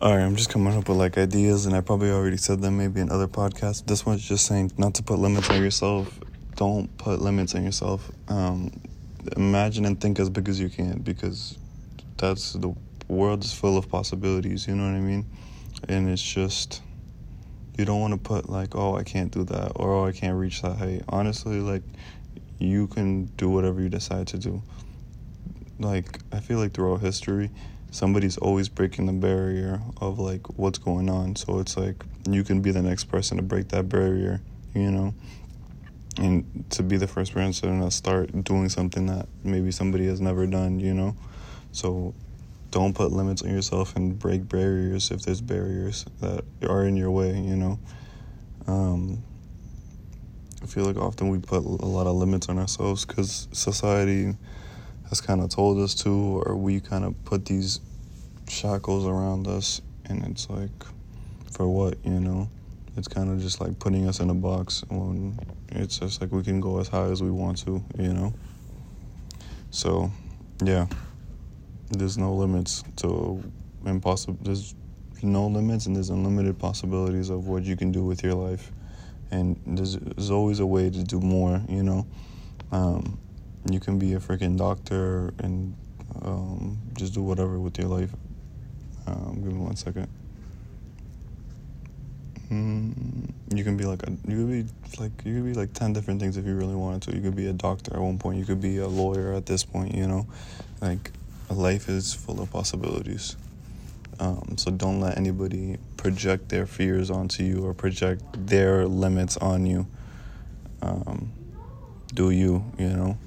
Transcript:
All right, I'm just coming up with like ideas, and I probably already said them maybe in other podcasts. This one's just saying not to put limits on yourself. Don't put limits on yourself. Um, imagine and think as big as you can because that's the world is full of possibilities. You know what I mean? And it's just you don't want to put like, oh, I can't do that, or oh, I can't reach that height. Honestly, like you can do whatever you decide to do. Like I feel like throughout history somebody's always breaking the barrier of like what's going on. So it's like you can be the next person to break that barrier, you know, and to be the first person to start doing something that maybe somebody has never done, you know. So don't put limits on yourself and break barriers if there's barriers that are in your way, you know. Um, I feel like often we put a lot of limits on ourselves because society has kind of told us to, or we kind of put these shackles around us, and it's like, for what, you know? It's kind of just like putting us in a box when it's just like we can go as high as we want to, you know? So, yeah, there's no limits to impossible. There's no limits, and there's unlimited possibilities of what you can do with your life. And there's, there's always a way to do more, you know? Um, you can be a freaking doctor and um, just do whatever with your life. Um, give me one second. Mm, you can be like a, you could be like you could be like ten different things if you really wanted to. You could be a doctor at one point. You could be a lawyer at this point. You know, like life is full of possibilities. Um, so don't let anybody project their fears onto you or project their limits on you. Um, do you, you know?